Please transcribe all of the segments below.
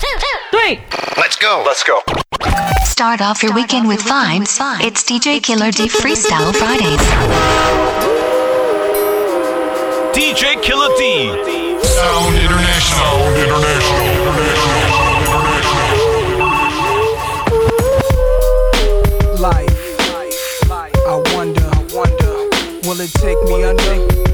three. Let's go. Let's go. Start off your weekend with vibes. It's DJ Killer D Freestyle Fridays. DJ Killer D. Sound International. Sound International. Life. I wonder, I wonder, will it take me under?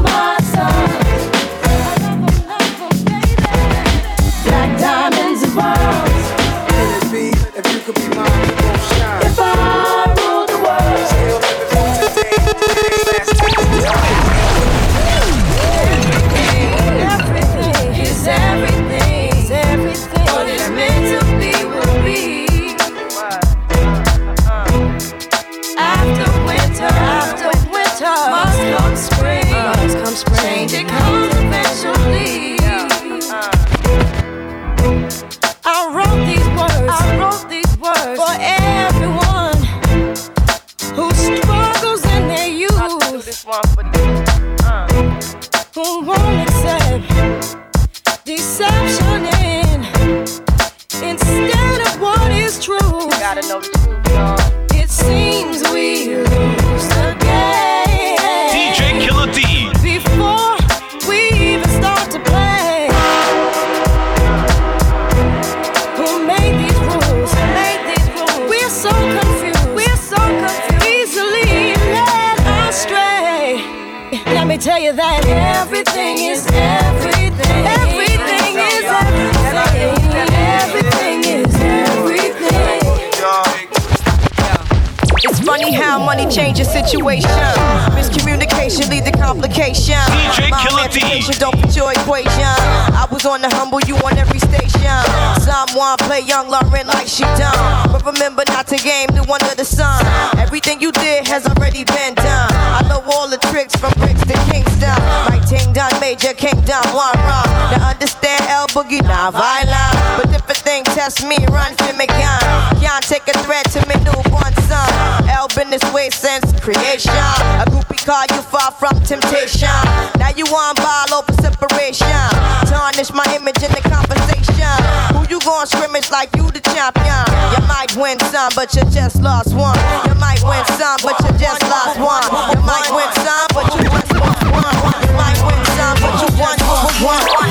scrimmage like you the champion? You might win some, but you just lost one. You might win some, but you just lost one. You might win some, but you just lost one. You might win some, but you won one.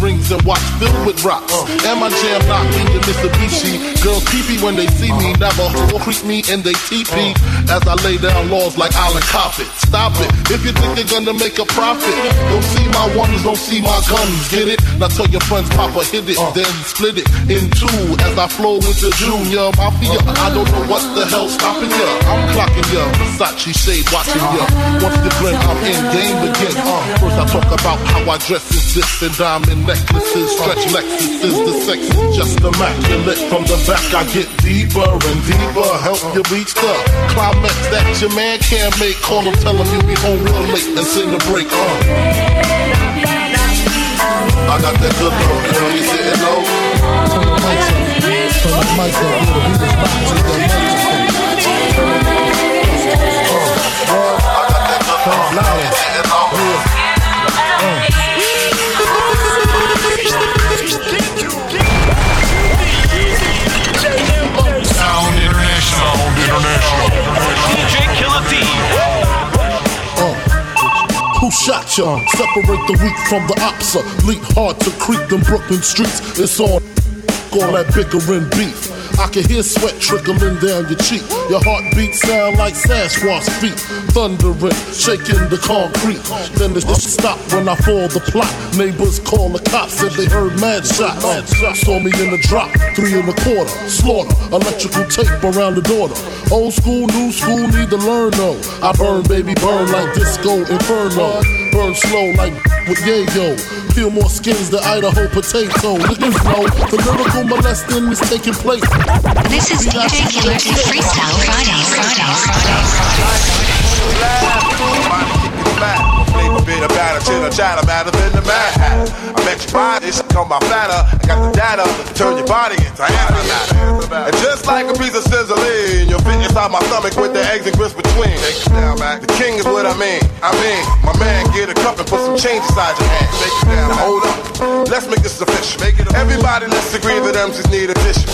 Rings and watch filled with rocks. And my jam not me the Mitsubishi. Girls peepee when they see me. Never whore creep me and they teepee. As I lay down laws like Island Coppet. Stop it. If you think they're gonna make a profit, don't see my ones, don't see my guns. Get it? Now tell your friends, Papa hit it, then split it in two as I flow into Junior Mafia. I don't know what the hell's stopping ya. I'm clocking ya. Versace shade watching ya. Once the blend, I'm in game begin. Uh, first I talk about how I dress is this and diamond necklaces, stretch Lexus is the sex just immaculate. From the back, I get deeper and deeper. Help you reach the climax that your man can't make. Call him, tell him you be home real late and sing the break on. I got that good low, you know, you sitting low. Turn the mics up. Turn the mics up. Yeah, the beat is back. The mics up. I got that good low, you know, you sitting low. Sound DJ Killer D. Who shot ya? Separate the weak from the opsa. Leap hard to creep them Brooklyn streets. It's on all that bickering beef. I can hear sweat trickling down your cheek. Your heartbeat sound like Sasquatch feet. Thundering, shaking the concrete. Then the shit stop when I fall the plot. Neighbors call the cops said they heard mad shots. Saw me in the drop, three and a quarter. Slaughter, electrical tape around the daughter. Old school, new school, need to learn though. I burn, baby, burn like disco inferno. Burn slow like with yayo. Peel more skins than Idaho potato. Niggas know the lyrical molesting is taking place. This is DJ Killer D Freestyle Fridays. Fridays. Flavor bit of batter, chitter chatter, better than the mad hatter. I bet you buy this, come by fatter. I got the data to turn your body into antimatter. And just like a piece of sizzling, you'll fit inside my stomach with the eggs and grits between. The king is what I mean. I mean, my man, get a cup and put some change inside your hand. Now hold up, let's make this official. Everybody, let's agree that MCs need a tissue.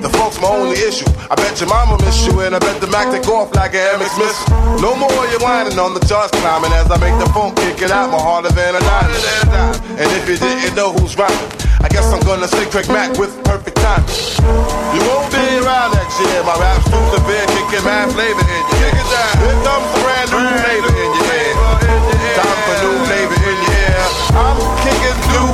The folks my only issue. I bet your mama miss you, and I bet the Mac take off like an MX missile. No more you whining on the charts climbing as I make the phone kick it out, more harder than a diamond. And if you didn't know who's rapping, I guess I'm gonna say Craig Mack with perfect time. You won't be around next year. My rap's too severe, kicking mad flavor in your head. Here comes brand new flavor in your head. Time for new flavor in your ear. I'm kicking new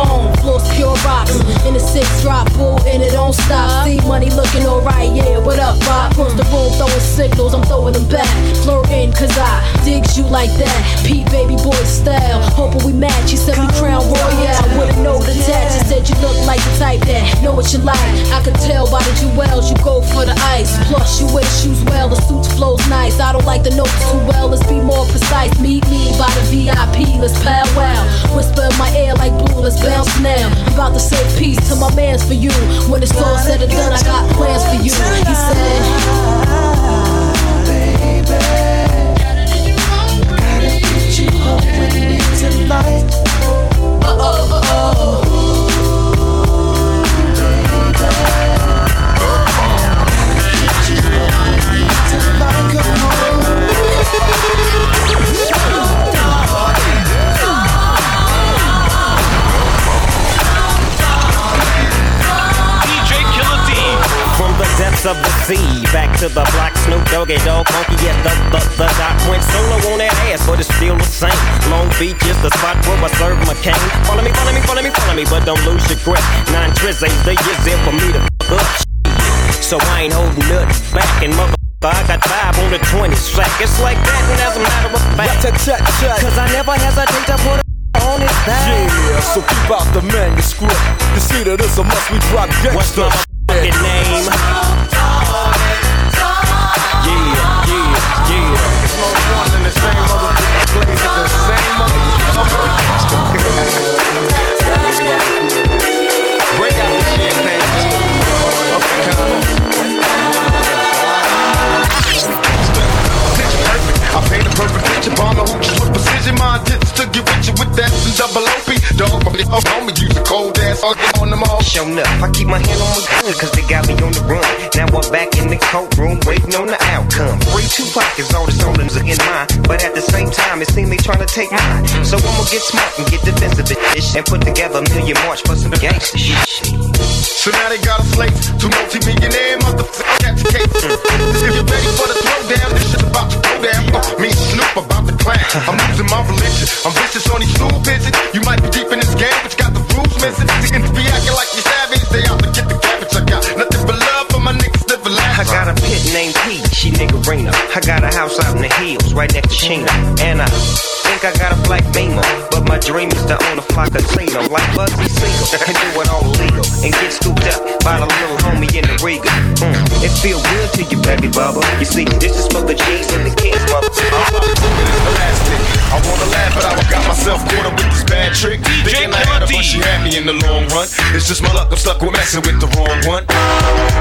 on, floors pure rocks. In the six drop, bull, and it don't stop. See money looking alright, yeah. What up, Bob? Across the room throwing signals, I'm throwing them back. Flirting, cause I digs you like that. Pete baby boy style. Hoping we match. He said we crown royale. With a note attached, he said you look like the type that know what you like. I can tell by the jewels you go for the ice. Plus, you wear shoes well, the suit flows nice. I don't like the notes too well, let's be more precise. Meet me by the VIP, let's powwow. Whisper in my ear like blue, let's bounce now. I'm about to say peace to my mans for you. When it's all said and done, I got plans for you. He said, DJ depths of the sea, back to the block, Snoop Doggy Dogg, funky at the, the, the dot. Went solo on that ass, but it's still the same. Long Beach is the spot where I serve my cane. Follow me, follow me, follow me, follow me, but don't lose your grip. Nine tris ain't the years in for me to fuck up. So I ain't holding nothing back, and mother. I got five on the 20 sack. It's like that, and as a matter of fact. Cause I never hesitate to put a on his back. Yeah, so keep out the manuscript. You see that it's a must we drop What's gangsta. my fucking name? Yeah. Break out the champagne. I paint perfect picture, bomb the hoochies with precision. My intentions to get you with that double OP. Dog, up on me, use a cold ass, I'll on them all. Shown up, I keep my hand on my gun, cause they got me on the run. Now I'm back in the courtroom, waiting on the outcome. Free two pockets, all the stolen in mine. But at the same time, it seems they trying to take mine. So I'ma get smart and get defensive bitch, and put together a million march for some gangsta shit. So now they got a slate, two multi-millionaire motherfuckers catch a case. If you're ready for the throwdown, this shit about to go down. Uh, me Snoop about to clash. I'm losing my religion. I'm vicious on these up in this game, but you got the rules missing. Niggas be acting like you savage, they all to get the cabbage. I got nothing but love for my niggas live alive. I got a pit named P, she niggerina. I got a house out in the hills, right next to Sheena. And I think I got a black beamer, but my dream is to own a flock of Tino, like Bugsy Siegel, and do it all legal, and get scooped up by the little homie in the Regal. Mm, it feel good to you, baby bubba. You see, this is for the G's and the kings, mother. I wanna laugh, but I got myself caught up with this bad trick. Thinking I had her, but she had me in the long run. It's just my luck, I'm stuck with messing with the wrong one.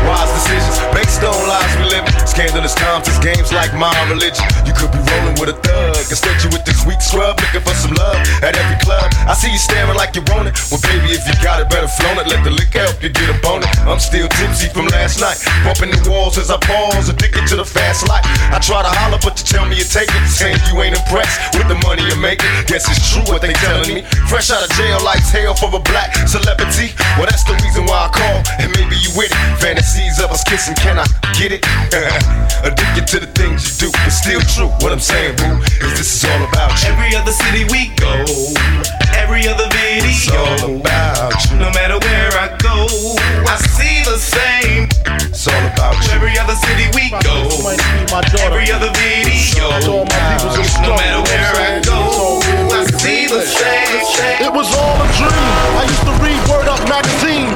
Wise decisions, based on lies we live. Scandalous times, it's games like my religion. You could be rolling with a thug. Instead, you with this weak scrub, looking for some love at every club. I see you staring like you want it. Well, baby, if you got it, better flown it. Let the liquor help you get a boner. I'm still tipsy from last night. Bumping the walls as I pause, addicted to the fast life. I try to holler, but you tell me you take it. Saying you ain't impressed with the money you're making. Guess it's true what they telling me. Fresh out of jail, like hell for a black celebrity. Well, that's the reason why I call, and maybe you with it. Fantasies of us kissing, can I get it? Addicted to the things you do, It's still true. What I'm saying, boo, is this is all about you. Every other city we go, every other video. It's all about you. No matter where I go, I see the same. It's all about you. Every other city we go, every other video. No matter where I go, I see the same. It was all a dream. I used to read Word Up magazine.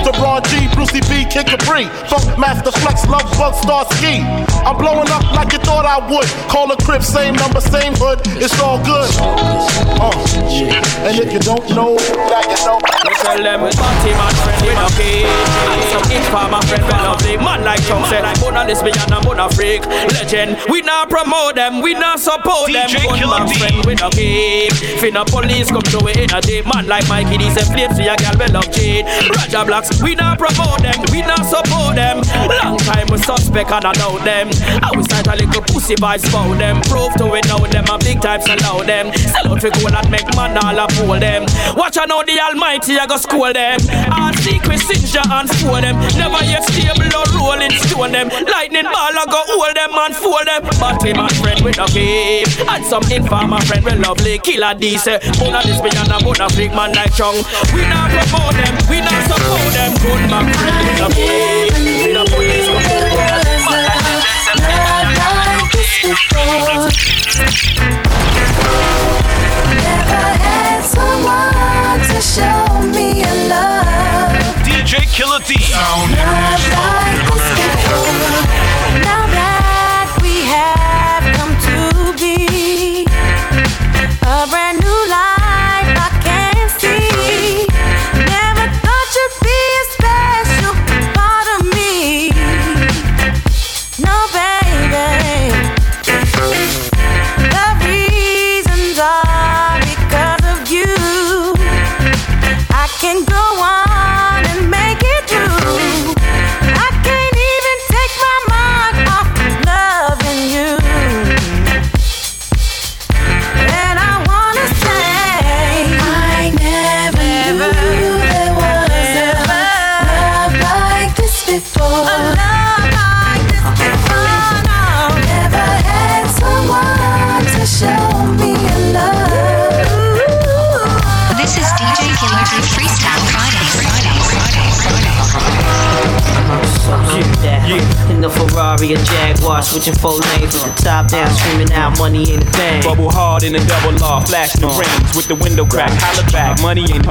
To Ron G, Brucey B, Kid Capri. Funk Master Flex, Love Bug, Star Ski. I'm blowing up like you thought I would. Call a crib, same number, same hood. It's all good. Uh, and if you don't know, now you know. Tell them party man friend we no key Some informer friend we lovely Man like Chong said Bona lesbian and bona freak Legend We not promote them We not support them DJ Gun Killer man D. friend we no keep Finna police come to we in a day Man like Mikey These a flames See a girl we love cheat Roger We not promote them. We not support them. Long time we suspect and I know them. I we start a little pussy vibes about them. Prove to it now them a big types allow them. Sell out for gold and make man all a fool them. Watch out now the almighty I go school them. All secret singe and fool them. Never yet stable or rolling stone them. Lightning ball I go hold them and fool them. But him and friend with no keep And some informer friend we lovely. Killer D say Bona this beyond a bona freak man like Chung We not promote them. We not support them Good man. Friend with no keep We not police come to them Man like DJ Killer D. Now that switching four lanes with the top down, screaming out, money ain't a thing. Bubble hard in the double law, flash the uh. rings with the window crack, holla back, money ain't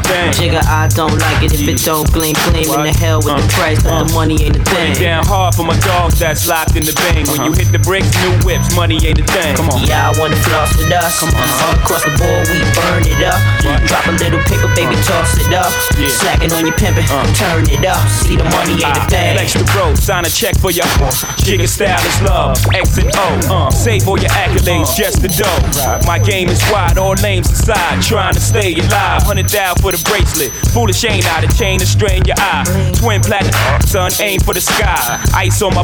don't like it if it don't gleam, gleam in the hell with the uh, price, but the uh, money ain't a Put it thing. down hard for my dogs that's locked in the bang. When you uh-huh. hit the bricks, new whips, money ain't a thing. Come on. Yeah, I wanna floss with us. Come on. All across the board, we burn it up. Drop a little paper, baby, uh. toss it up. Slacking on your pimpin', turn it up. See the money ain't a thing. Extra bro, sign a check for your jigger style is love. X and O. Uh, save all your accolades, just the dough. My game is wide, all names inside. Trying to stay alive. Hundred down for the bracelet. Foolish ain't out, a chain to strain your eye. Twin platinum, son, aim for the sky. Ice on my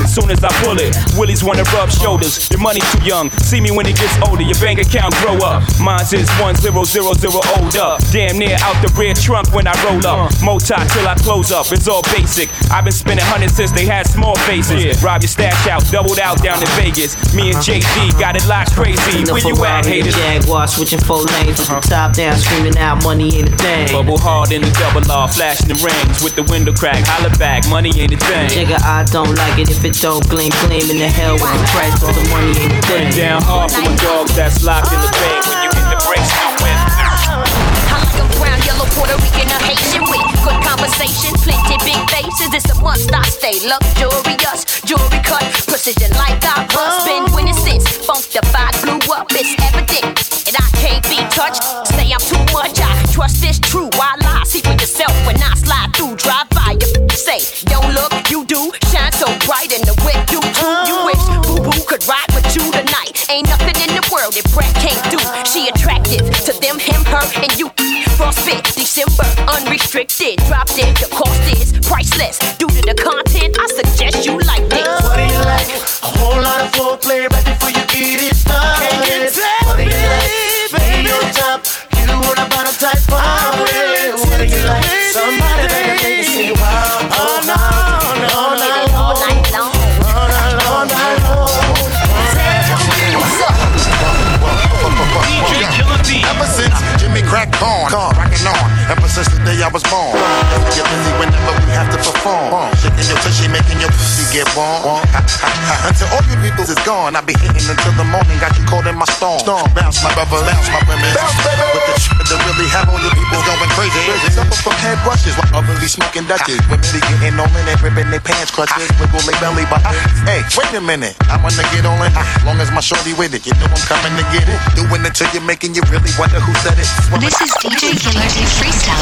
as soon as I pull it. Willies wanna rub shoulders. Your money too young. See me when it gets older. Your bank account grow up. Mine's is one zero zero zero old up. Damn near out the rear trunk when I roll up. Moti till I close up. It's all basic. I've been spending hundreds since they had small faces. Rob your stash out, doubled out down in Vegas. Me and JD got it locked crazy. Where you at, haters? Jaguar switching four lanes the top down, screaming out money ain't a thing. Bubble hard in the double R, flashing the rings with the window crack. Holla back, money ain't a thing. Nigga, I don't like it if it don't gleam, gleam in the hell with the price, all the money ain't a thing. Down hard for my dogs that's locked in the bank when you hit the brakes, you win. I like a brown, yellow, Puerto Rican, or Haitian with good conversation, plenty big faces. It's a must I stay luxurious, jewelry cut, precision like I bust. Been winning since funk the vibe blew up. It's evident and I can't be touched. Say I'm too much, I trust this true. Why lie? See for yourself when I slide through, drive by. You say, yo, look, you do shine so bright in the whip, you too. You oh. wish Boo Boo could ride with you tonight. Ain't nothing in the world that Brett can't do. She attractive to them, him, her, and you. Frostbit, December, unrestricted. Drop dead, the cost is priceless. Due to the content, I suggest you like this. What do you like? A whole lot of foreplay Somebody since the day I was born. Get busy whenever we have to perform. Shaking your tushy, making your pussy get warm. Until all you people is gone, I be hitting until the morning. Got you caught in my storm. Bounce my brother, bounce my women. With the shit that really have all you people going crazy. Suffer from head brushes while others be smoking Dutches. Women be getting on in it, ripping their pants crutches, wiggle their belly button. Hey, wait a minute, I wanna get on it. Long as my shorty with it, you know I'm coming to get it. Doing it till you're making you really wonder who said it. This is DJ Killer D Freestyle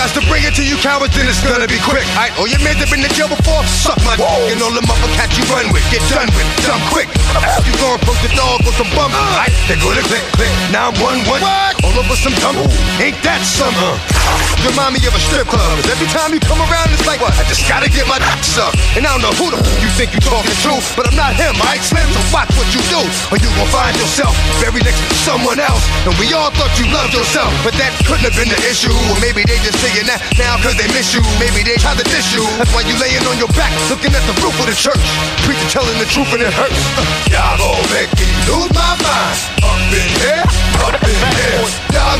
got to bring it to you cowards, then it's gonna be quick. Alright, all your men have been in jail before, suck my dick. And all the motherfuckers you run with, get done with, dumb quick. You gon' approach the dog with some bum. Uh. Alright, they go to click, click. Now one, one. All over some dumb. Ain't that summer? Remind me of a strip club. 'cause every time you come around, it's like, what? I just gotta get my dick sucked. And I don't know who the f- you think you talking to, but I'm not him, I Slim? So watch what you do, or you gon' find yourself buried next to someone else. And we all thought you loved yourself, but that couldn't have been the issue. Or maybe they just saying that now cause they miss you. Maybe they try to diss you. That's why you laying on your back, looking at the roof of the church. Preacher telling the truth and it hurts. Uh, y'all gon' make me lose my mind. Up in here, up in here. Y'all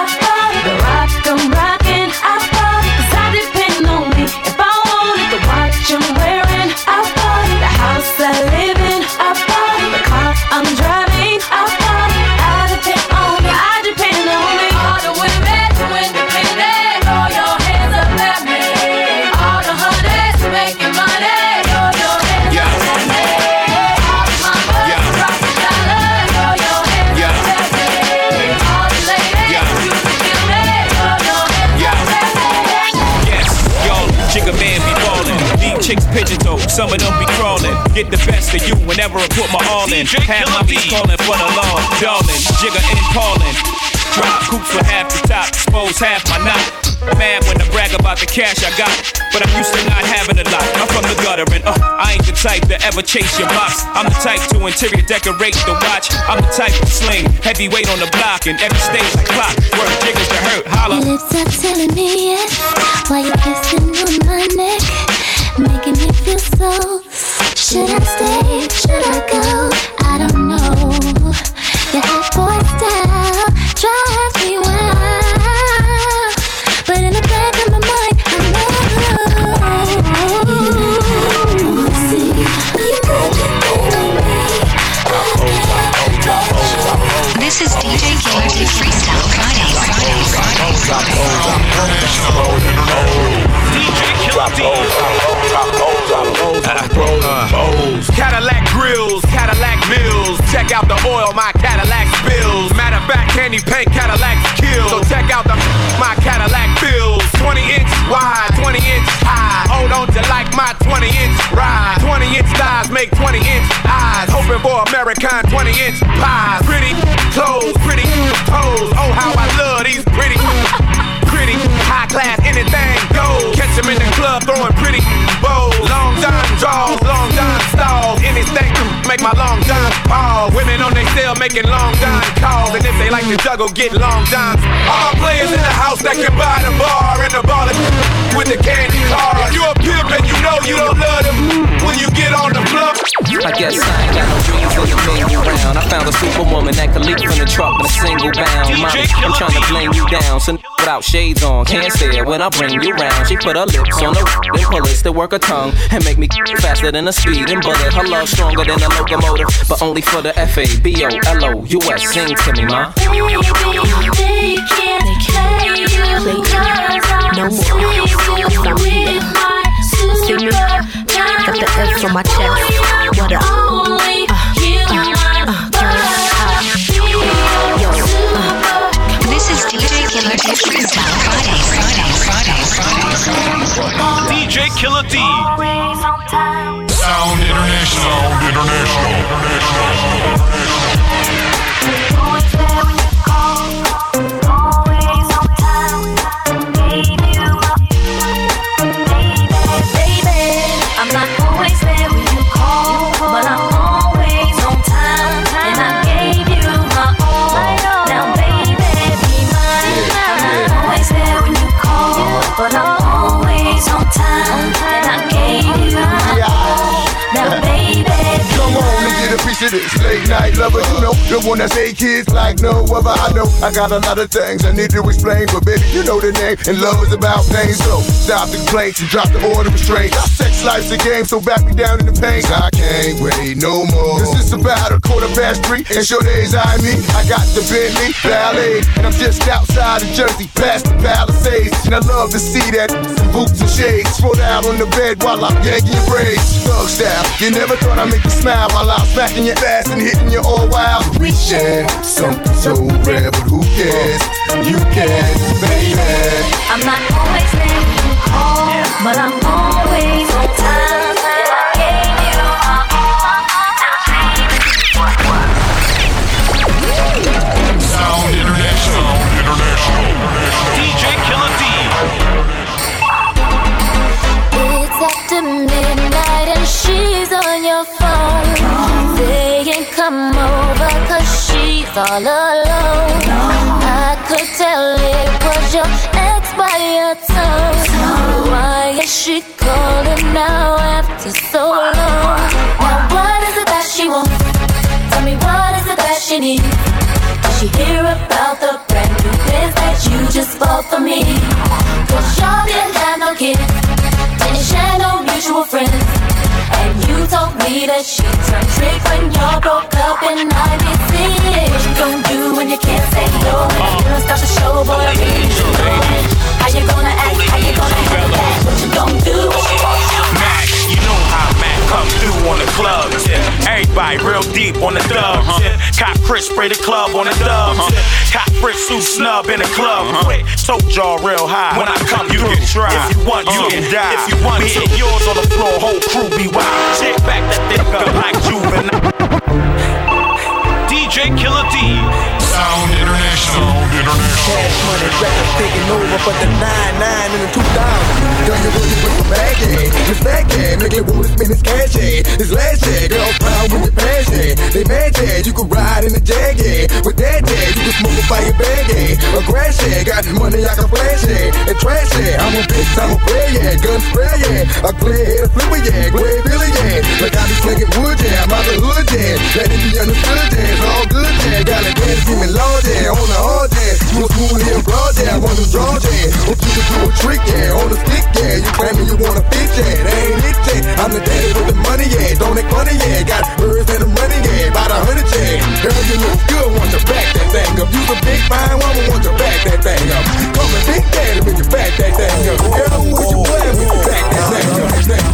some of them be crawling. Get the best of you whenever I put my all in. DJ Have Killer my beats calling for the law, darling. Jigga and calling. Drop coops with half the top, expose half my knot. Mad when I brag about the cash I got, but I'm used to not having a lot. I'm from the gutter and uh, I ain't the type to ever chase your box. I'm the type to interior decorate the watch. I'm the type to sling heavyweight on the block and every stage like clock. Work jiggers to hurt, holla. Your lips are telling me yes While you're kissing on my neck Making me feel so Should I stay? Should I go? I don't know American 20 inch pies. Pretty clothes, pretty toes. Oh, how I love these pretty. Pretty high class, anything goes. Catch 'em in the club throwing pretty bows. Long John draws, long John stalls. Anything to make my long John pause. Women on they cell making long John calls. And if they like to juggle, get long Johns. All players in the house that can buy the bar and the ball with the candy car. If you a pimp and you know you don't love them, when you get on the floor. I guess I ain't got no dream for the menu round. I found a superwoman that could leap from the truck in a single bound. Mommy, I'm trying to blame you down. So without shades on, can't stare when I bring you round. She put her lips on the then pull it to work her tongue and make me faster than a speeding bullet. Her love stronger than a locomotive, but only for the F A B O L O U S. Sing to me, ma. They can't play you No more. Got the F on my chest. What up? This is DJ Killer D Freestyle Fridays. DJ Killer D. Sound International. Sound International. I'm this late night lover. You know, the one that say kids like no other. I know I got a lot of things I need to explain, but baby, you know the name. And love is about pain, so stop the complaints and drop the order of restraint. Sex life's a game, so back me down in the pain. I can't wait no more. Cause it's about a quarter past three, and sure days I me. I got the Bentley Ballet, and I'm just outside of Jersey, past the Palisades. And I love to see that some boots and shades. Throw out on the bed while I'm yanking your braids. Thug style, you never thought I'd make you smile while I'm smacking your fast and hitting you all while we share something so rare, but who cares? You can, baby. I'm not always there when you call, but I'm always on time. All alone. I could tell it was your ex by your tone. Why is she calling now after so long? Now what is it that she wants? Tell me what is it that she needs? Did she hear about the brand new biz that you just bought for me? Cause y'all didn't have no kids Didn't share no mutual friends And you told me that she turned trick when y'all broke up and I did see it. What you gonna do when you can't say no? When the feelings start to show, boy, I How you gonna act, how you gonna that? What you gonna do? wants you how Mac come through on the club tip. Everybody real deep on the dub tip. Uh-huh. Cop Chris spray the club on the dub tip. Uh-huh. Cop Chris suit snub in the club uh-huh. quick. Told y'all real high. When I come you through, get tried. If you want, you can die. If you want, hit yours on the floor, whole crew be wild. Check back that thing up like juvenile. DJ Killer D. Sound International. Cash money records taking over for the 99 and the 2000. Girl, you really with the bag, yeah. This bag, yeah. Nigga, wanna spend his cash, yeah. This last, yeah. Girl, proud with your past, yeah. They mad, yeah. You can ride in the Jag. With that, yeah. You can smoke a fire bag, yeah. A grass, yeah. Got money I can flash, yeah. And trash, yeah. I'm a bitch, I'm a player. Gun spray, yeah. A clear head, a flipper, yeah. Gray Billy, yeah. Like I be slinging wood, yeah. I'm out the hood, yeah. Let it be understood, yeah. It's all good, yeah. Got a dance, me yeah. On the hard, yeah. You a school here, broad, yeah. I want to draw, yeah. Hope you can do a trick, yeah. On the stick, yeah. You claiming you want a bitch, yeah. That ain't it, yeah. I'm the daddy with the money, yeah. Don't make funny, yeah. Got birds and I'm running, yeah. About a hundred, yeah. Girl, you look good, want to back that thing up. You a big fine woman, want to back that thing up. Come and big daddy when you back that thing up. Girl, what you wearing when you back that thing up?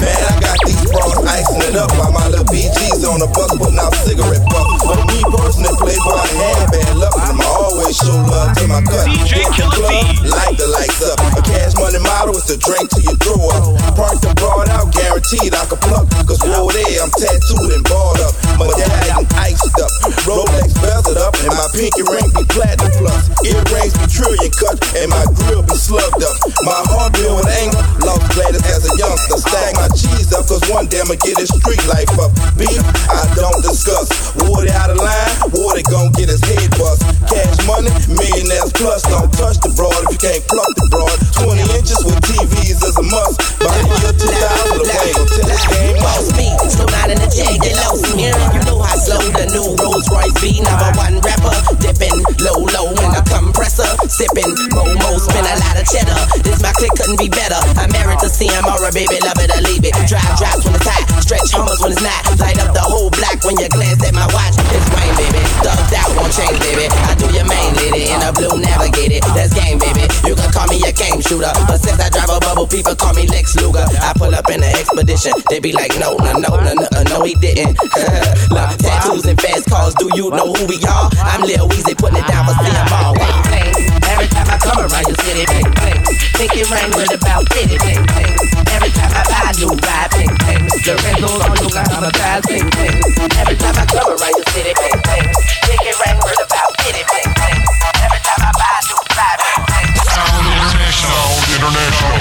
Icing it up while my little BG's on the bus putting out cigarette butts. For me personally, playboy, I had bad luck. I'ma always show love to my cut. DJ Killer Light the lights up. A cash money model is the drink till you throw up. Park the broad out, guaranteed I can pluck. Cause whoa there, I'm tattooed and barred up. My Medallion iced up. Rolex bezeled up. And my pinky ring be platinum plus. Earrings be trillion cut. And my grill be slugged up. My heart filled with anger. Lost Gladys as a youngster. Stack my cheese up. Cause one day I'ma get his street life up. Beef, I don't discuss. Woody out of line. Woody gon' get his head bust. Cash money, millionaires plus. Don't touch the broad if you can't pluck the broad. 20 inches with TVs is a must. By the year 2000, the way this game. Boss me, slow down in the jag, get low from. You know how slow the new Rolls Royce be. Number one rapper, dipping low, low in the compressor, sipping Momo, spin a lot of cheddar. This my clique couldn't be better. I'm married to CMR, baby, love it or leave it. Drive drops when it's hot, stretch hummers when it's not. Light up the whole block when you glance at my watch. It's rain, baby, thugged out, won't change, baby. I do your main lady in a blue navigated. That's game, baby. You can call me a game shooter, but since I drive a bubble, people call me Lex Luger. I pull up in an expedition, they be like, no, no, no, no, no, no, he didn't. Look, tattoos and fast cars, do you know who we are? I'm Lil Weezy putting it down for CMR. Bang, bang. Every time I come around your city, bang, bang. Think it rain with about 50, bang, bang. Every time I buy a new ride, bang, bang. The rentals on line on the thighs, bang, bang. Every time I come around your city, bang, bang. Think it rain with about 50, bang, bang. Every time I buy a new ride, bang, bang. Sound International. International.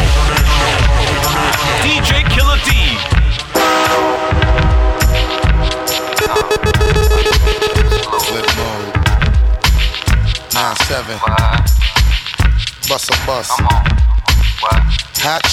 DJ Killer D. 9-7. Bust a bus. Hot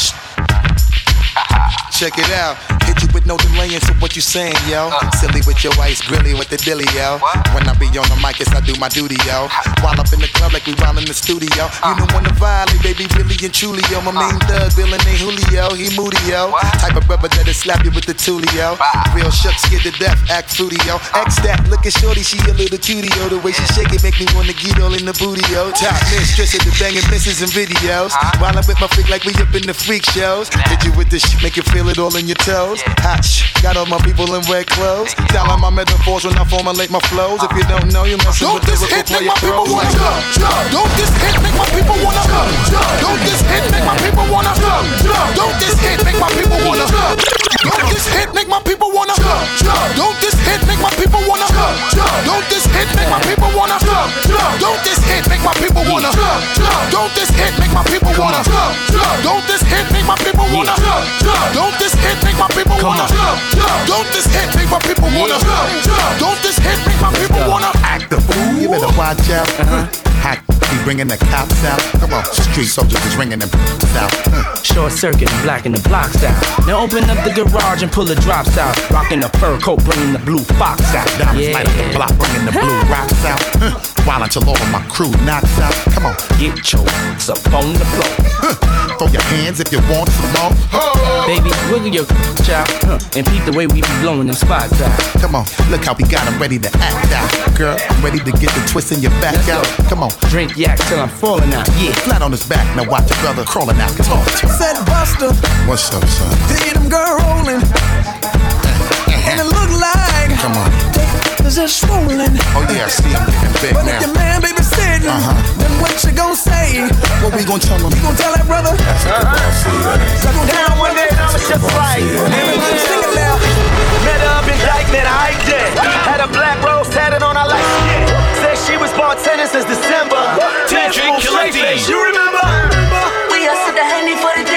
Check it out. With no delaying, so what you saying, yo? Silly with your ice, grilly with the dilly, yo. When I be on the mic, yes, I do my duty, yo. While up in the club like we while in the studio. You know when to violate, baby, really and truly, yo. My main thug, villain ain't Julio, he moody, yo. Type of brother that'll slap you with the tulio. Real shook, scared to death, act fruity, yo. X that, look at shorty, she a little cutie, yo. The way she shake it make me wanna get all in the booty, yo. Top mistress at the banging misses and videos. While I'm with my freak like we up in the freak shows. Did you with this shit make you feel it all in your toes? Hatch. Got all my people in red clothes. Styling my metaphors when I formulate my flows. If you don't know, you messing Don't with this hit make my people wanna jump, jump. Don't this hit make my people wanna jump, jump. Don't this hit make my people wanna jump, jump. Don't this hit make my people wanna jump. Don't this hit make my people wanna jump, jump. Don't this hit make my people wanna jump, jump. Don't this hit make my people wanna jump, jump. Don't this hit make my people wanna jump, jump. Don't this hit make my people wanna jump, jump. Don't this hit make my people wanna jump, jump. Don't wanna jump, jump. Don't this hit make my people wanna act the fool. You better watch out. Hack be bringing the cops out. Come on, street soldiers is ringing them out. Hmm. Short circuit blacking the blocks out. Now open up the garage and pull the drops out. Rocking the fur coat, bringing the blue fox out. Diamonds light up the block, bringing the blue rocks out. Huh. While until all of my crew knocks out. Come on, get your ass up on the floor. Throw your hands if you want some more. Baby, wiggle your out huh, and peep the way we be blowing them spots out. Come on, look how we got 'em ready to act out. Girl, I'm ready to get the twist in your back out. Come on, drink yak till I'm falling out. Yeah, flat on his back. Now watch your brother crawling out. Talk to him. Said Busta, What's up, son? see them girl rolling, and it look like Come on. Is just swollen. Oh yeah, I see him getting big But if now. your man baby sitting, Uh-huh. then what you gon' say? What we gonna tell him? You gon' tell that brother? Settle down one day, and I was just like, everybody sing it now. Met her up in Dyckman, I did. Had a black rose tatted on her like skin. Said she was bartending since December. DJ Killer D. You remember? We hustle the handy for the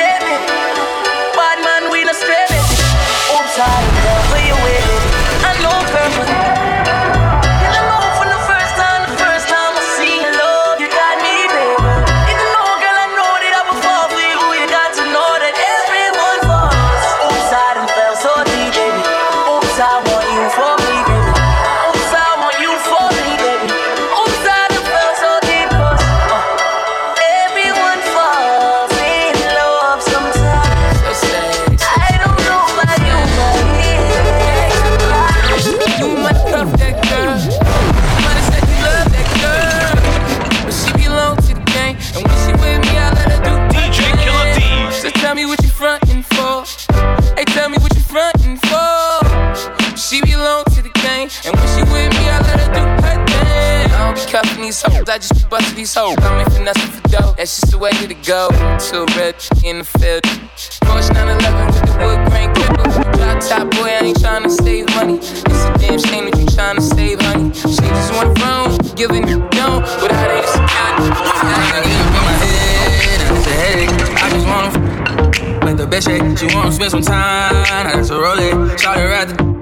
spend some time. I just roll it. Shout her at the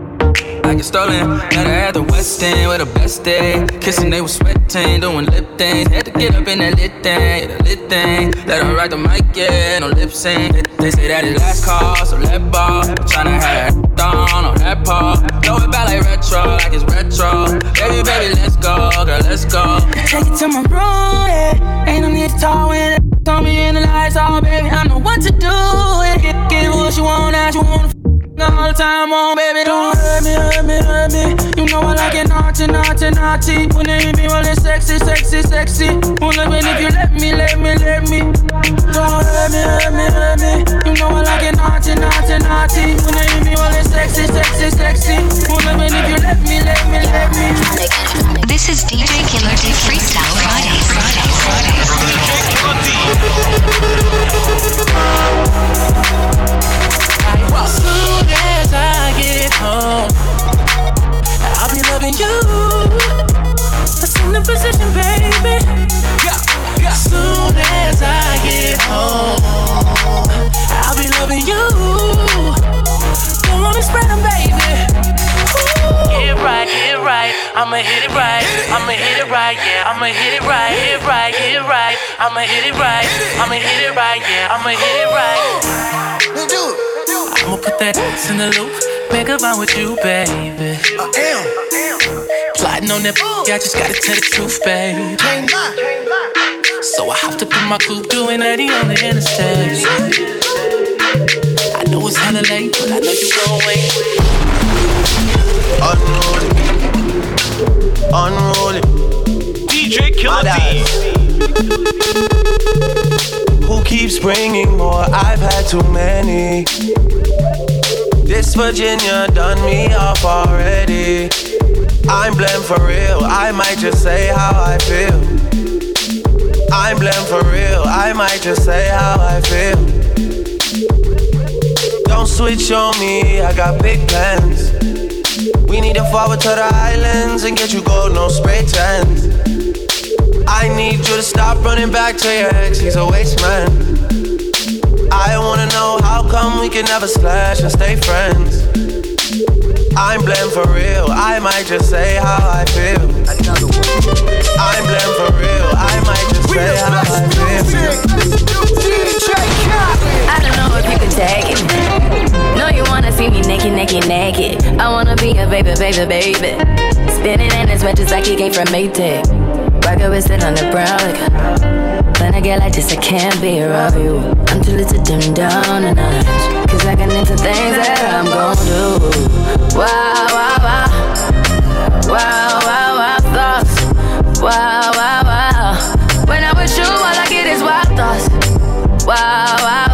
like it's stolen. Met her at the West End with the best day. Kissing, they was sweating, doing lip things. Had to get up in that lit thing, yeah, the lit thing. Let her ride the mic, yeah, no lip sync. They say that it last call, so let ball. Tryna have that down on that paw. Blow it back like retro, like it's retro. Baby, baby, let's go, girl, let's go. Take it to my room, yeah. Ain't no need to talk when it on me in the lights, oh baby, I know what to do. Yeah. Get, what you want, as you want. All the time on, baby, don't hurt me, hurt me, hurt me. You know I like it naughty, naughty, naughty. When they me, well, it's sexy, sexy, sexy. Well, even if you let me, let me, let me. Don't hurt me, hurt me, hurt me. You know I like it naughty, naughty, naughty. When they me, well, it's sexy, sexy, sexy. Well, even if you let me, let me, let me. I'ma hit it right, hit it right, hit it right. I'ma hit it right. I'ma hit it right, yeah. I'ma hit it right. I'ma put that ass in the loop. Make a bond with you, baby. I am. Plotting on that, yeah, I just gotta tell the truth, baby. So I hopped up in my coupe, doing 80 on the interstate. I know it's hella late, but I know you gon' wait. Unroll it. DJ Killer D. Who keeps bringing more? I've had too many. This Virginia done me off already. I'm blamed for real, I might just say how I feel. I'm blamed for real, I might just say how I feel. Don't switch on me, I got big plans. We need to forward to the islands and get you gold, no spray tans. I need you to stop running back to your ex, he's a waste man. I wanna know how come we can never slash and stay friends. I'm blamed for real, I might just say how I feel. I'm blamed for real, I might just we say how I feel. I don't know if you can take it. No, you wanna see me naked, naked, naked. I wanna be a baby, baby, baby. Spinning in as much as I can get from Maytag. Rocket with it on the brown like When I get like this, I can't be around you. I'm too little to dim down a notch. Cause I can into things that I'm gon' do. Wow, wow, wow. Wow, wow, wow, thoughts. Wow, wow, wow. When I'm with you, all I get is wild thoughts. Wow, wow, wow.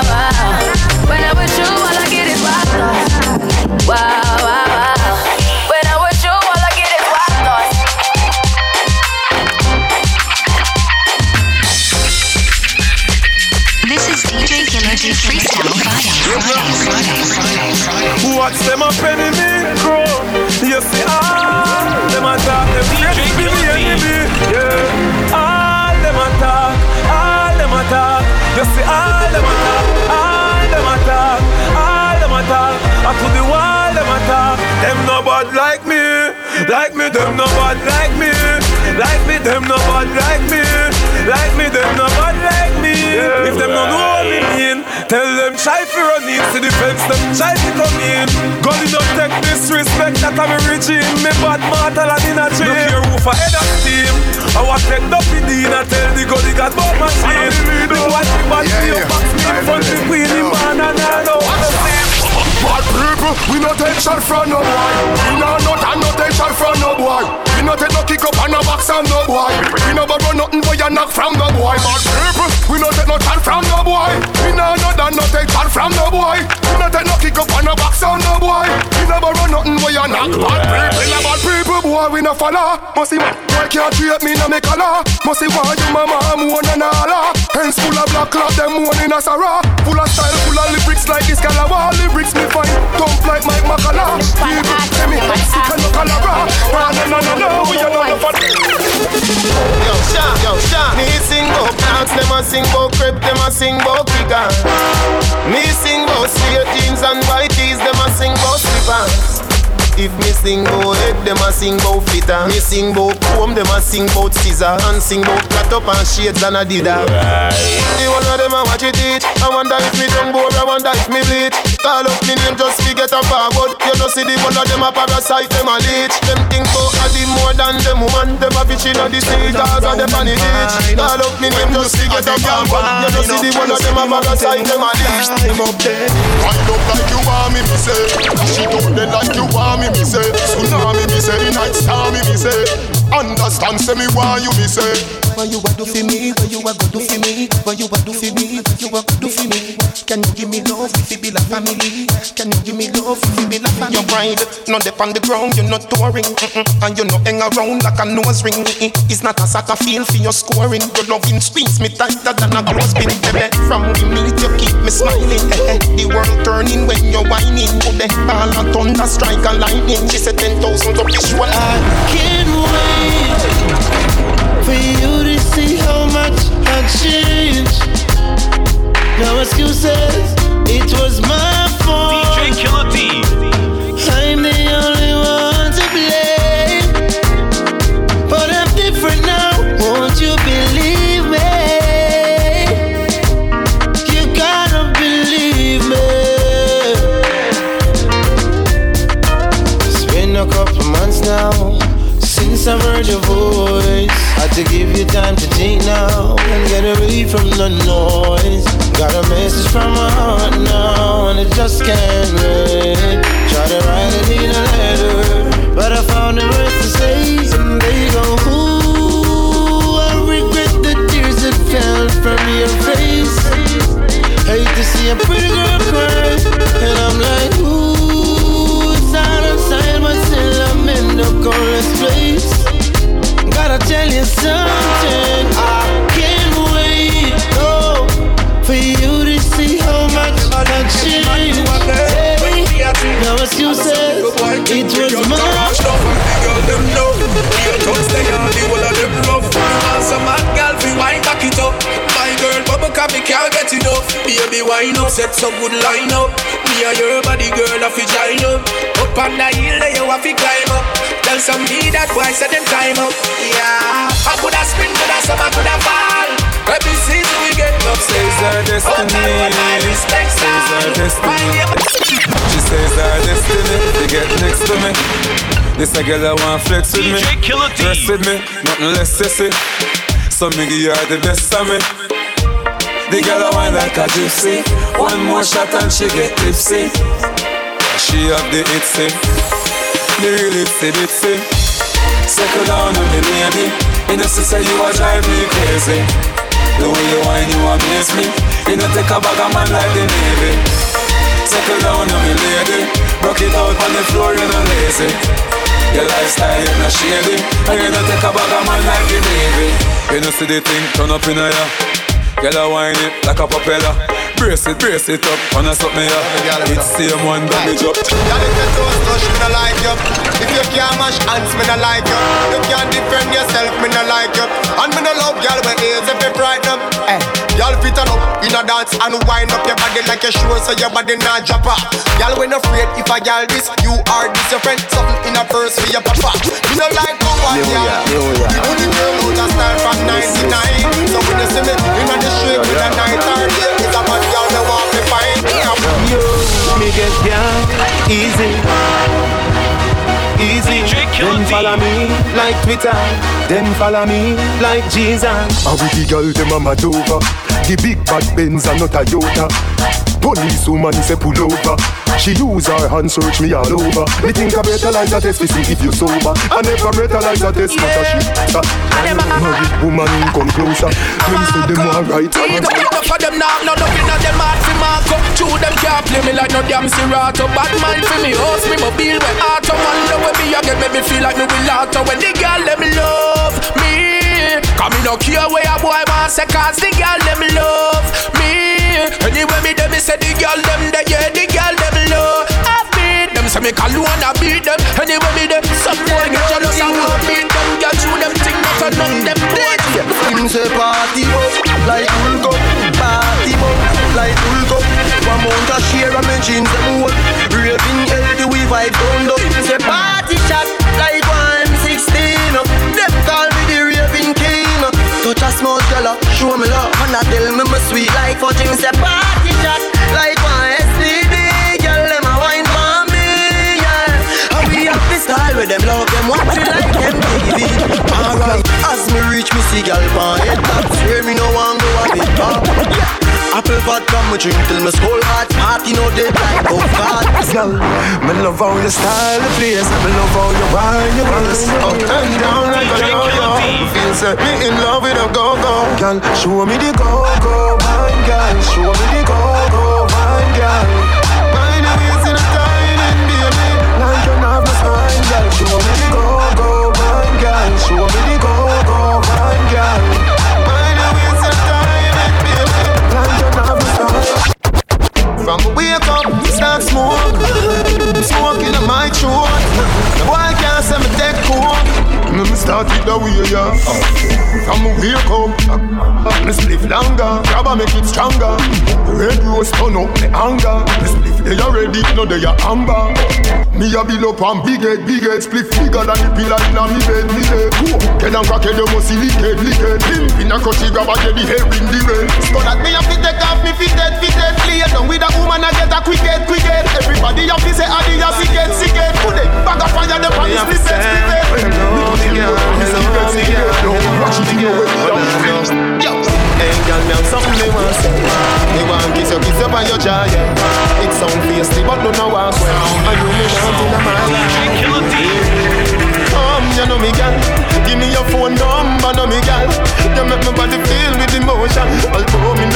What's them up enemy? Crow. You see, all them attack, them to the enemy. Yeah. All them attack, all them attack. You see, all them attack, all them attack, all them attack. Up to the wall, them attack. Them no bad like me, like me. Them no bad like me, like me. Them no bad like me, like me. Them no bad like me. If them no know me mean, tell them try to run in to the fence. Them try to come in. God don't take disrespect that I'm a regime. Me bad mortal and in a chain. Look here, roof ahead of steam. I want take the PD and tell the God he got bought machine. The boy the bad yeah, box me in front the queen, the man and I know what to. Bad people, we no take shot from no boy. We no not and no take shot from no boy. We no take no kick up and no box on no boy. We no borrow nothing but you knock from no boy. Bad people, we no take no shot from no boy. We no not and no take shot from no boy. We no take no kick up and no box on no boy. We no borrow nothing but you knock. Bad people, a bad people, boy, we no follow. Must see boy can't treat me no me color. Must see why you mama moan and all. Hands full of black cloth, them moan in a sarah. Full of style, full of lyrics like this Calabar. Lyrics me fine, dump like Mike Makala. People me I'm sick and no cholera. No, no, no, no, no, we are not for Yo, Sha, yo, Sha. Me sing about clowns, them a sing about crepe, them a sing about kicker Me sing about straight jeans and white tees, them a sing about slippers if me sing bout head, them a sing bout fitter. Me sing bout comb, them a sing bout scissor. And sing bout cut up and shades and a dida. The one of them a watch it eat. I wonder if me done bore, I wonder if me bleach. Call up me name just to get a forward. You know see the one of them a parasite, them a leech. Them think bout a the more than them woman. Them a bitch inna the street, cause of them on the beach. Call up me name just to get a forward. You know see the one of them a parasite, them a leech. I'm up there. Wind up like you want me, me say. She don't dead like you want me, me say. Tsunami, me say. The night star, me, me say. Understand, say me why you me say. What you a do for me? What you a go do for me? What you a do for me? What you a go do for me? Can you give me love if it be like family? Can you give me love if it be like family? Your ride, not up on the ground, you're not touring, mm-mm. and you not hang around like a nose ring. mm-mm. It's not a soccer field for your scoring. Your loving squeeze me tighter than a clothespin, baby. From we meet, you keep me smiling. eh, eh. The world turning when you're whining. Oh, the ball and thunder strike a lightning. She said ten thousand of visual. I can't wait for you to see how much I changed. No excuses, it was my fault. DJ Killer D. I'm the only one to blame. But I'm different now, won't you believe me? You gotta believe me. It's been a couple months now since I've heard your voice. To give you time to think now and get away from the noise. Got a message from my heart now and it just can't wait. Try to write it in a letter, but I found the words to say and they go, Ooh, I regret the tears that fell from your face. Hate to see a pretty girl Here comes the yard, the whole of them rough. And some mad gal fi wine back it up. My girl bubble cause me can't get enough. Baby wine up, set some good line up. Me and your body girl have to join up. Up on the hill there you have to climb up. Tell some me that boy said them climb up. Yeah, I coulda spin, coulda some, I coulda fall. Every season we get up. Says our destiny. Says our destiny. She says our destiny. To get next to me. This a girl I want flex with me. Dress with me. Nothing less sissy. So me give her the best of me. The girl I want like a gypsy. One more shot and she get tipsy. She have the itsy. The real itsy bitsy. Settle down on me, lady. You know, sister, you a drive me crazy. The way you whine, you amaze me. You know, take a bag of man like the Navy. Settle down on me, lady. Rock it out on the floor, you know, lazy. Your lifestyle, you know, shady. And you know, take a bag of man like the Navy. You know, see the thing turn up in a ya. Girl, I whine it like a propeller. Brace it, brace it up, and I stop me up. It's the same one damage up. Girl, if you toast touch, me no like you. If you can't mash hands, me no like you. You can't defend yourself, me no like you. And me no love girl with ears if you frighten up. Eh. Y'all fit on up in a dance and wind up your body like you sure so your body not drop off. Y'all when afraid if I y'all this, you are this your friend. Something in a purse for your papa. You no like no one, y'all. You do the girl out of style from 99. So when you see me in the street with a night or day, it's a bad girl that want me find. Yo, me get down easy. Easy. Then follow me like Twitter. Then follow me like Jesus. And with the girl, them a mad over. The big bad Benz and not a Toyota. Police woman say pull over. She use her hand search me all over. Me think I better like that test to see if you sober. I never better like that test, but a shit. Married woman come closer. Them say them all right. Enough of them now, no nothing of them hard fi mark up Two them can't play me like no damn Serato Bad mind for me, host me mobile with auto Wonder when me again make me feel like me will auto When the girl them love me Come me no care where a boy want say Cause the girl them love me Anyway me them me say the girl them there Yeah, the girl them love I beat them Say me call you and I beat them Anyway me them Some boy get jealous and want beat them Girl shoot them think not none them dead Him say party up like Hulk up, party up like Hulk up. One mount a share of me jeans them hold. Raving healthy we vibe down up. Say party shot like one sixteen up. Them call me the raving king. Touch a small girl, show me love, and I tell me me sweet like fudge. Him say party shot like one STD. Girl them a wine for me, yeah. And we have this style with them love them watch it like them TV. Alright, as me reach me see girl pan head top, swear me no one go a bit pop. Apple vodka me drink till me skull hot, party no dead like oh God. Girl, me love how you style the place. Me love how you wind your waist up and down like a yo-yo. Feel set me in love with a go-go. Girl, show me the go-go, wine girl. Show me the go-go, wine girl. Mind your waist in a dining, baby. Like you have no spine, girl. Show me the go-go, wine girl. Show me the go-go, wine girl. From wake up, start smoke. Smoking on my throat. The boy can't say me take coke. Let me start it the way, yeah. From wake up, me spliff longer, grab and make it stronger. Red rose turn up the anger. Me spliff they are ready, no they are amber. Me a build up and big head, big head. Split bigger than the pillar in a me bed, me bed. Whoa, Get down crack head, you must see lick head, lick Pimp in a crunchy grab a get the hair in the rain So that me have to take off me fitted, fitted Play down with a woman I get a quick head, quick head Everybody have to say adi a sick head, sick head Put it. Back a fire them on the split head, split you me want kiss you, kiss your jaw, It sound but walk And you me in Come, you know me girl Give me your phone number, know me girl You make my body feel with emotion Although me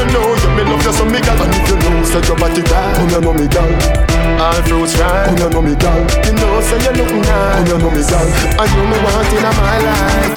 Fruits right you know me girl You know, say you look nice. You know me girl And you me want in my life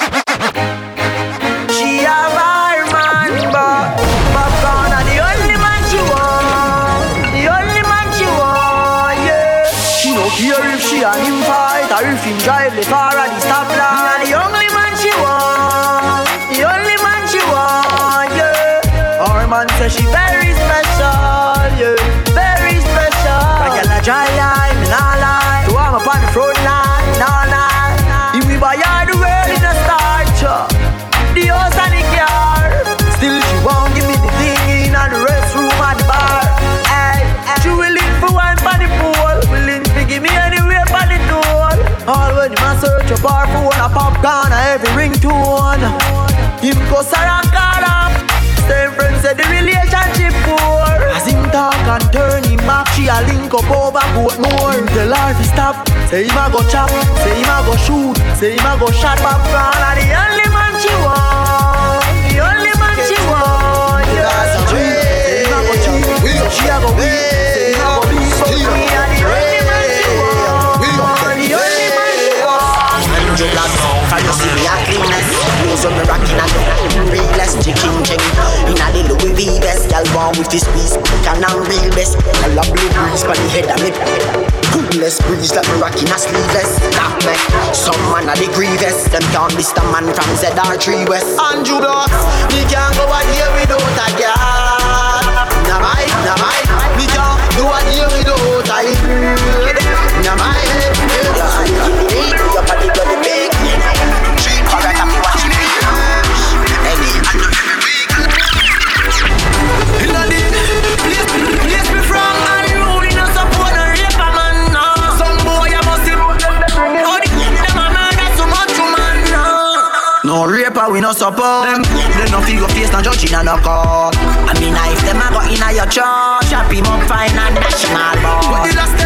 Him go and call up. Same friends said the relationship poor. As him talk and turn him back, she a link up over boat more. Tell her to stop. Say him a go chop, say him a go shoot, say him a go shot popcorn. And the only man she want, the only man she want. Yeah, say him a go cheat, she a go weak, say him a go beat. But me a the only man she want, the only man she want. Use up me rockin' and realest chicken king Inna the Louis V vest, y'all born with this piece Can I'm real best, all a blue breeze But the head of me. Coolest breeze like me rockin' a sleeveless. That me, some man a the grievous. Them can't the man from ZR3 West. Andrew Dots, me can't go a day without a girl. Nah my, nah my, me can't do a day we no support them. They no feel your face no judge inna no court. I mean if them a go inna your church, chop him up fine and national board.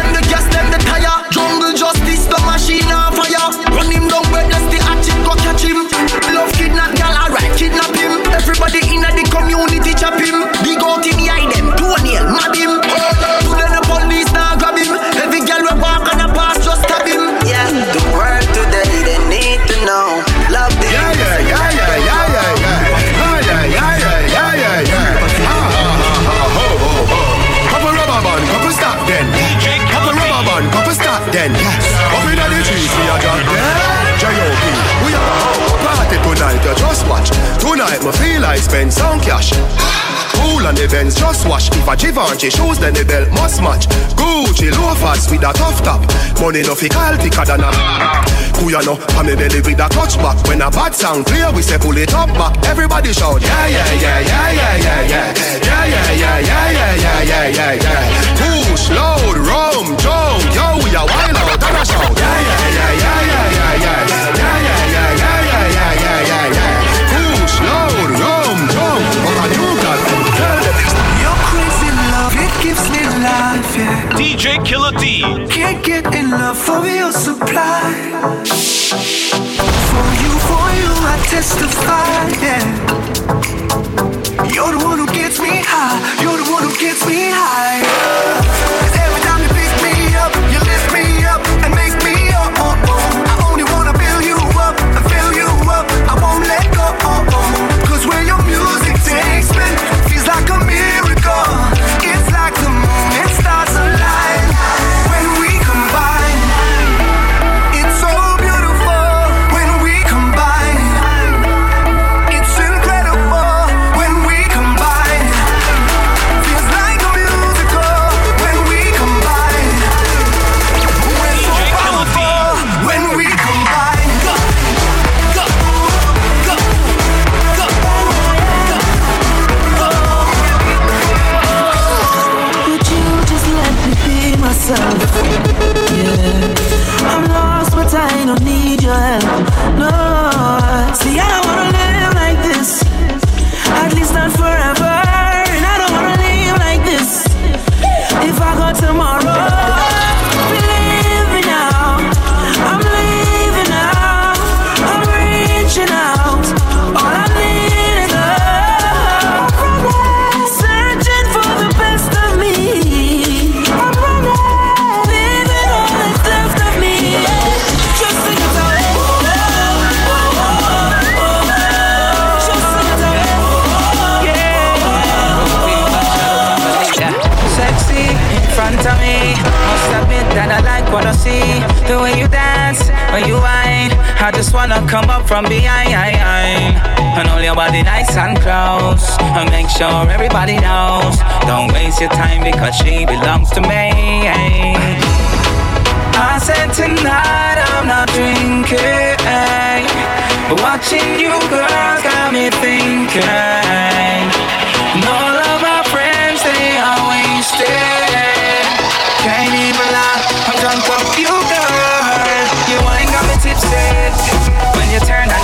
Spend some cash. Cool on the Benz, just wash. If a Givenchy shoes, then the belt must match. Gucci loafers with a tough top. Money no fi call thicker than a Kuya no, on me belly with a clutch back. When a bad sound clear, we say pull it up back. Everybody shout, yeah, yeah, yeah, yeah, yeah, yeah, yeah, yeah, yeah, yeah, yeah, yeah, yeah, yeah, yeah, yeah. Push, load, rum, jump, sure everybody knows. Don't waste your time because she belongs to me. I said tonight I'm not drinking, but watching you girls got me thinking. And all of our friends they are wasted. Can't even lie, I'm drunk off you, girl. You ain't got me tipsy when you turn on